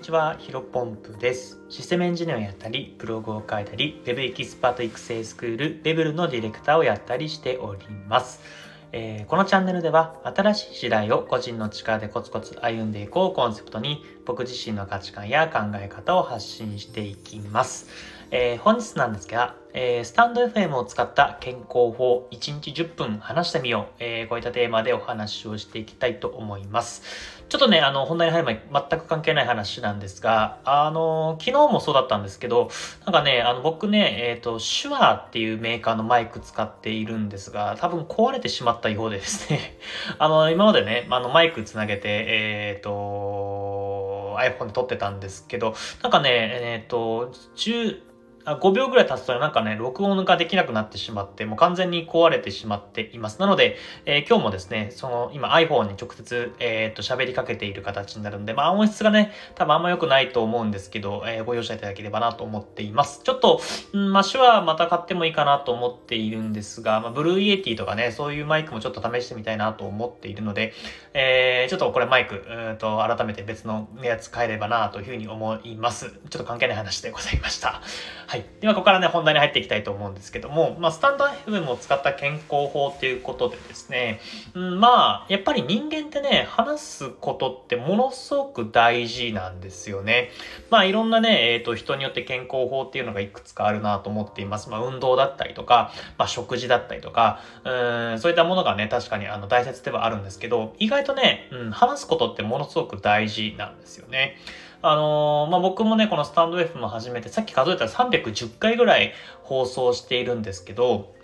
にちは、ヒロポンプです。システムエンジニアをやったり、ブログを書いたり、Web エキスパート育成スクール、レベルのディレクターをやったりしております。えー、このチャンネルでは、新しい時代を個人の力でコツコツ歩んでいこうコンセプトに、僕自身の価値観や考え方を発信していきます。えー、本日なんですが、えー、 stand.fm を使った健康法1日10分話してみよう、えー、こういったテーマでお話をしていきたいと思います。ちょっとね、あの、本題に入る前全く関係ない話なんですが、あの、昨日もそうだったんですけど、なんかね、あの、僕ね、えっ、ー、と、手話っていうメーカーのマイク使っているんですが、多分壊れてしまったようでですね、あの、今までね、あの、マイクつなげて、えっ、ー、と、iPhone で撮ってたんですけど、なんかね、えっ、ー、と、10、5秒ぐらい経つとなんかね、録音ができなくなってしまって、もう完全に壊れてしまっています。なので、えー、今日もですね、その今 iPhone に直接、えっ、と喋りかけている形になるんで、まあ音質がね、多分あんま良くないと思うんですけど、えー、ご容赦いただければなと思っています。ちょっと、ん、まあ Shure また買ってもいいかなと思っているんですが、まあ Blue Yeti とかね、そういうマイクもちょっと試してみたいなと思っているので、えー、ちょっとこれマイク、うんと改めて別のやつ買えればなというふうに思います。ちょっと関係ない話でございました。はい。では、ここからね、本題に入っていきたいと思うんですけども、まあ、 stand.fm を使った健康法っていうことでですね、うん、まあ、やっぱり人間ってね、話すことってものすごく大事なんですよね。まあ、いろんなね、えっ、ー、と、人によって健康法っていうのがいくつかあるなと思っています。まあ、運動だったりとか、まあ、食事だったりとか、うん、そういったものがね、確かにあの大切ではあるんですけど、意外とね、うん、話すことってものすごく大事なんですよね。あのー、まあ、僕もね、このスタンド F も始めて、さっき数えたら310回ぐらい放送しているんですけど、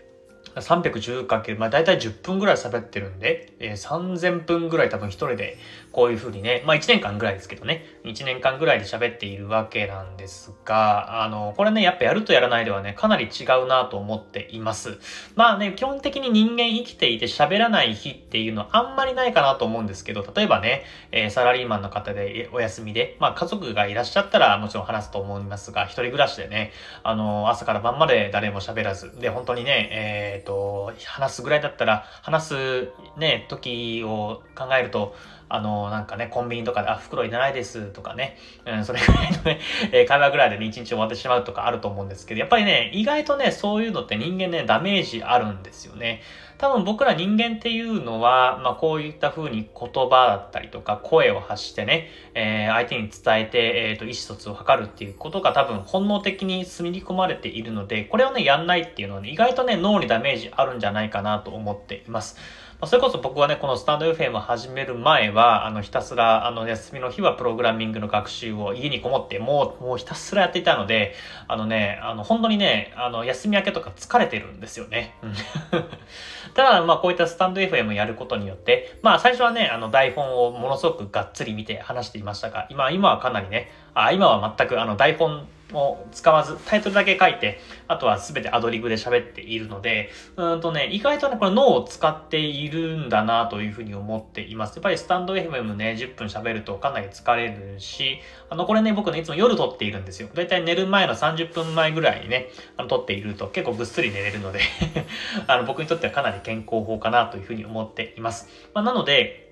310かける、まあ大体10分ぐらい喋ってるんで、えー、3000分ぐらい多分一人でこういう風にね、まあ1年間ぐらいですけどね、1年間ぐらいで喋っているわけなんですが、あの、これね、やっぱやるとやらないではね、かなり違うなと思っています。まあね、基本的に人間生きていて喋らない日っていうのはあんまりないかなと思うんですけど、例えばね、えー、サラリーマンの方でお休みで、まあ家族がいらっしゃったらもちろん話すと思いますが、一人暮らしでね、あの、朝から晩まで誰も喋らず、で、本当にね、えっ、ー、と、話すぐらいだったら、話すね、時を考えると、あの、なんかね、コンビニとかで、あ、袋いらないですとかね、うん、それぐらいのね、え会話ぐらいでね、一日終わってしまうとかあると思うんですけど、やっぱりね、意外とね、そういうのって人間ね、ダメージあるんですよね。多分僕ら人間っていうのは、まあこういった風に言葉だったりとか声を発してね、えー、相手に伝えて、え、ー、と、意思疎通を図るっていうことが多分本能的に住み込まれているので、これをね、やんないっていうのはね、意外とね、脳にダメージあるんじゃないかなと思っています。まそれこそ僕はね、このスタンド FM を始める前は、あの、ひたすら、あの、休みの日はプログラミングの学習を家にこもって、もう、もうひたすらやっていたので、あのね、あの、本当にね、あの、休み明けとか疲れてるんですよね。ただ、まあ、こういったスタンド FM やることによって、まあ、最初はね、あの、台本をものすごくがっつり見て話していましたが、今、今はかなりね、あ今は全く、あの、台本を使わず、タイトルだけ書いて、あとは全てアドリブで喋っているので、うんとね、意外とね、これ脳を使っているんだなというふうに思っています。やっぱりスタンド FM ね、10分喋るとかなり疲れるし、あの、これね、僕ね、いつも夜撮っているんですよ。だいたい寝る前の30分前ぐらいにね、あの、撮っていると結構ぐっすり寝れるので あの、僕にとってはかなり健康法かなというふうに思っています。まあ、なので、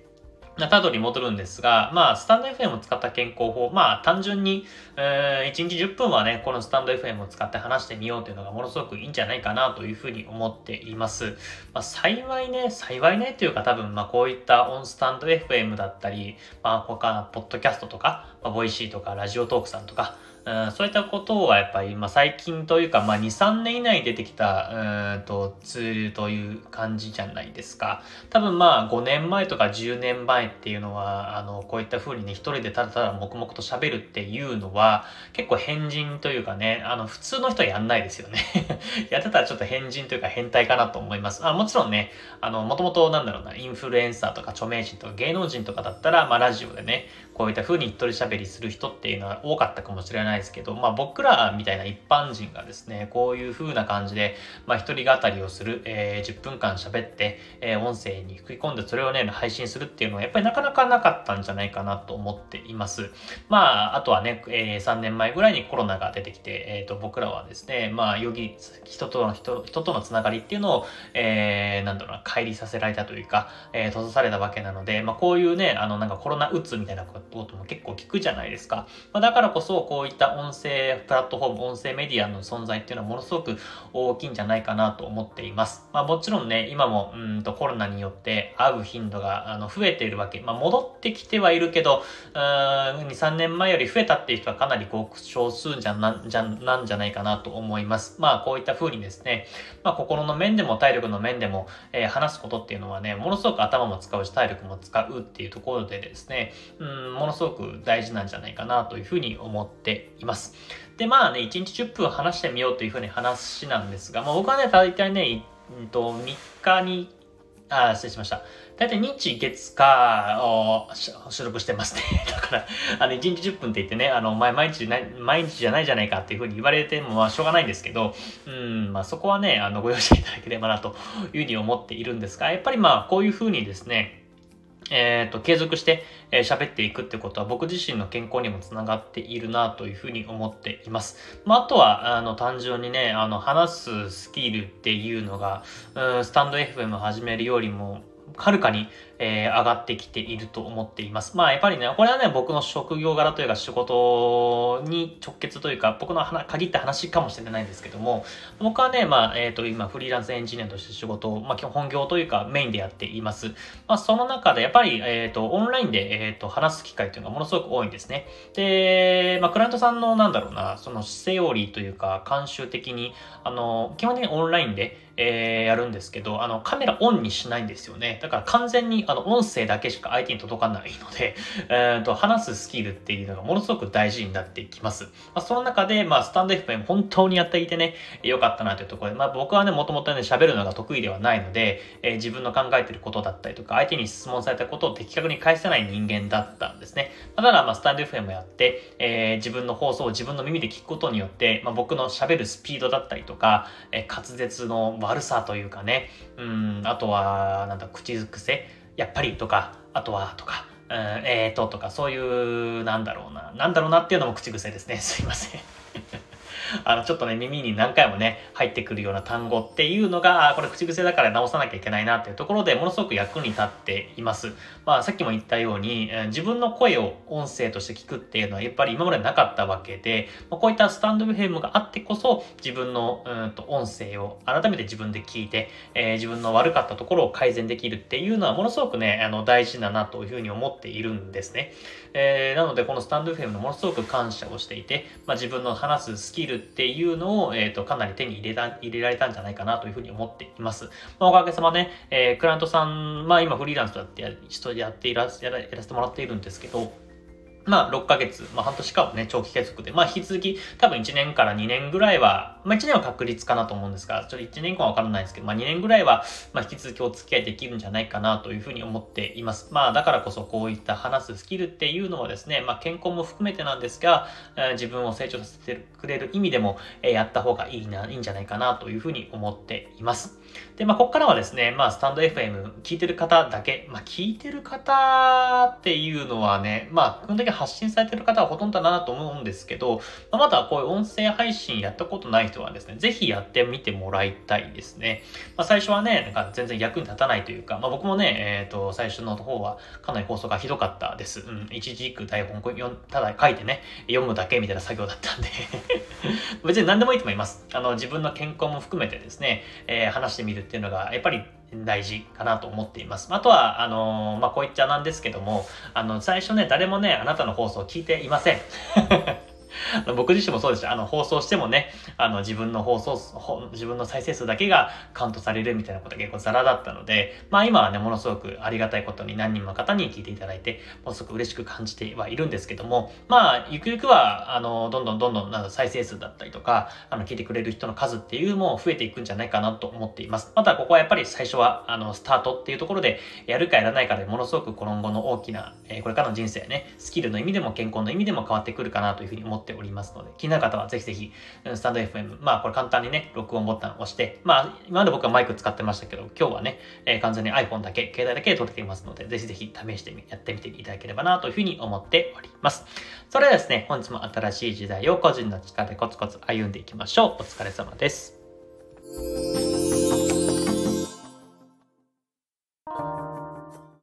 中取り戻るんですが、まあ、スタンド FM を使った健康法、まあ、単純に、えー、1日10分はね、この stand.fm を使って話してみようというのがものすごくいいんじゃないかなというふうに思っています。まあ、幸いね、幸いねというか多分、まあ、こういったオンスタンド FM だったり、まあ、他、ポッドキャストとか、まあ、 Voicy とか、 Radiotalk さんとか、うん、そういったことはやっぱり、まあ、最近というか、まあ、2、3年以内に出てきた、うんと、ツールという感じじゃないですか。多分まあ、5年前とか10年前っていうのは、あの、こういった風にね、一人でただただ黙々と喋るっていうのは、結構変人というかね、あの、普通の人はやんないですよね やってたらちょっと変人というか変態かなと思います。あもちろんね、あの、もともとなんだろうな、インフルエンサーとか著名人とか芸能人とかだったら、まあ、ラジオでね、こういった風に一人喋りする人っていうのは多かったかもしれないですけど、まあ僕らみたいな一般人がですね、こういう風な感じで、まあ一人語りをする、えー、10分間喋って、えー、音声に吹き込んでそれをね、配信するっていうのはやっぱりなかなかなかったんじゃないかなと思っています。まあ、あとはね、えー、3年前ぐらいにコロナが出てきて、えっ、ー、と、僕らはですね、まあ、よぎ、人との人、人とのつながりっていうのを、えー、なんだろうな、乖離させられたというか、えー、閉ざされたわけなので、まあ、こういうね、あの、なんかコロナうつみたいなことも結構聞くじゃないですか。まあ、だからこそ、こういった音声プラットフォーム、音声メディアの存在っていうのはものすごく大きいんじゃないかなと思っています。まあ、もちろんね、今も、うんとコロナによって会う頻度があの増えているわけ。まあ、戻ってきてはいるけど、うん、2、3年前より増えたっていう人はかなりごく少数じゃなじゃなんじゃないかなと思います。まあ、こういった風にですね、まあ、心の面でも体力の面でも、えー、話すことっていうのはね、ものすごく頭も使うし、体力も使うっていうところでですね、うん、ものすごく大事なんじゃないかなというふうに思っています。で、まあね、1日10分話してみようというふうに話なんですが、まあ、僕はね、大体ね、うんと、3日に、あ、失礼しました。大体日月火を収録してますね。だから、あの、1日10分って言ってね、あの、毎日、毎日じゃないじゃないかっていうふうに言われても、まあ、しょうがないんですけど、うん、まあ、そこはね、あの、ご容赦いただければなというふうに思っているんですが、やっぱりまあ、こういうふうにですね、えっ、ー、と、継続して、えー、喋っていくってことは僕自身の健康にもつながっているなというふうに思っています。まあ、あとは、あの、単純にね、あの、話すスキルっていうのが、うん、スタンド FM 始めるよりも、はるかに、えー、上がってきていると思っています。まあやっぱりね、これはね、僕の職業柄というか仕事に直結というか、僕の限った話かもしれないんですけども、僕はね、まあ、えっ、ー、と、今フリーランスエンジニアとして仕事を、まあ本業というかメインでやっています。まあその中でやっぱり、えっ、ー、と、オンラインで、えっ、と、話す機会というのがものすごく多いんですね。で、まあクライアントさんのなんだろうな、そのセオリーというか、慣習的に、あの、基本的にオンラインで、えー、やるんですけど、あの、カメラオンにしないんですよね。だから完全に、あの、音声だけしか相手に届かないので、えー、と、話すスキルっていうのがものすごく大事になってきます。まあ、その中で、まあ、スタンド FM 本当にやっていてね、良かったなというところで、まあ、僕はね、もともとね、喋るのが得意ではないので、えー、自分の考えてることだったりとか、相手に質問されたことを的確に返せない人間だったんですね。まあ、ただ、まあ、スタンド FM もやって、えー、自分の放送を自分の耳で聞くことによって、まあ、僕の喋るスピードだったりとか、えー、滑舌の悪さというかね、うん、あとは、なんだ、口癖、やっぱりとか、あとはとか、うん、えーととか、そういう、なんだろうな、なんだろうなっていうのも口癖ですね。すいません。あの、ちょっとね、耳に何回もね、入ってくるような単語っていうのが、これ口癖だから直さなきゃいけないなっていうところでものすごく役に立っています。まあ、さっきも言ったように、自分の声を音声として聞くっていうのはやっぱり今までなかったわけで、こういったスタンド FM があってこそ、自分のうんと音声を改めて自分で聞いて、えー、自分の悪かったところを改善できるっていうのはものすごくね、あの、大事だなというふうに思っているんですね。えー、なので、このスタンド FM のものすごく感謝をしていて、まあ、自分の話すスキルっていうのを、えっ、ー、と、かなり手に入れた、入れられたんじゃないかなというふうに思っています。まあ、おかげさまね、えー、クライアントさん、まあ、今フリーランスだってや、人でやっていらやら、やらせてもらっているんですけど、まあ、6ヶ月、まあ、半年間ね、長期継続で、まあ、引き続き、多分1年から2年ぐらいは、まあ、1年は確率かなと思うんですが、ちょっと1年間はわからないですけど、まあ、2年ぐらいは、まあ、引き続きお付き合いできるんじゃないかなというふうに思っています。まあ、だからこそ、こういった話すスキルっていうのはですね、まあ、健康も含めてなんですが、自分を成長させてくれる意味でも、え、やった方がいいな、いいんじゃないかなというふうに思っています。で、まあ、ここからはですね、まあ、スタンド FM 聞いてる方だけ、まあ、聞いてる方っていうのはね、まあ、この時発信されてる方はほとんどだなと思うんですけど、まあ、まだこういう音声配信やったことない人はですね、ぜひやってみてもらいたいですね。まあ、最初はね、なんか全然役に立たないというか、まあ、僕もね、えっ、ー、と、最初の方はかなり放送がひどかったです。うん、一時句台本ただ書いてね、読むだけみたいな作業だったんで 別に何でもいいと思います。あの、自分の健康も含めてですね、えー、話してみるっていうのが、やっぱり大事かなと思っています。あとは、あのー、まあ、こういっちゃなんですけども、あの、最初ね、誰もね、あなたの放送を聞いていません。僕自身もそうでした。あの、放送してもね、あの、自分の放送、自分の再生数だけがカウントされるみたいなことが結構ザラだったので、まあ今はね、ものすごくありがたいことに何人もの方に聞いていただいて、ものすごく嬉しく感じてはいるんですけども、まあ、ゆくゆくは、あの、どんどんどんどん、なん再生数だったりとか、あの、聞いてくれる人の数っていうも増えていくんじゃないかなと思っています。また、ここはやっぱり最初は、あの、スタートっていうところで、やるかやらないかでものすごく今後の大きな、え、これからの人生ね、スキルの意味でも健康の意味でも変わってくるかなというふうに思っております。りますので、気になる方はぜひぜひ、スタンド FM、まあこれ簡単にね、録音ボタンを押して、まあ今まで僕はマイク使ってましたけど、今日はね、えー、完全に iPhone だけ、携帯だけで撮っていますので、ぜひぜひ試してみ、やってみていただければなというふうに思っております。それではですね、本日も新しい時代を個人の力でコツコツ歩んでいきましょう。お疲れ様です。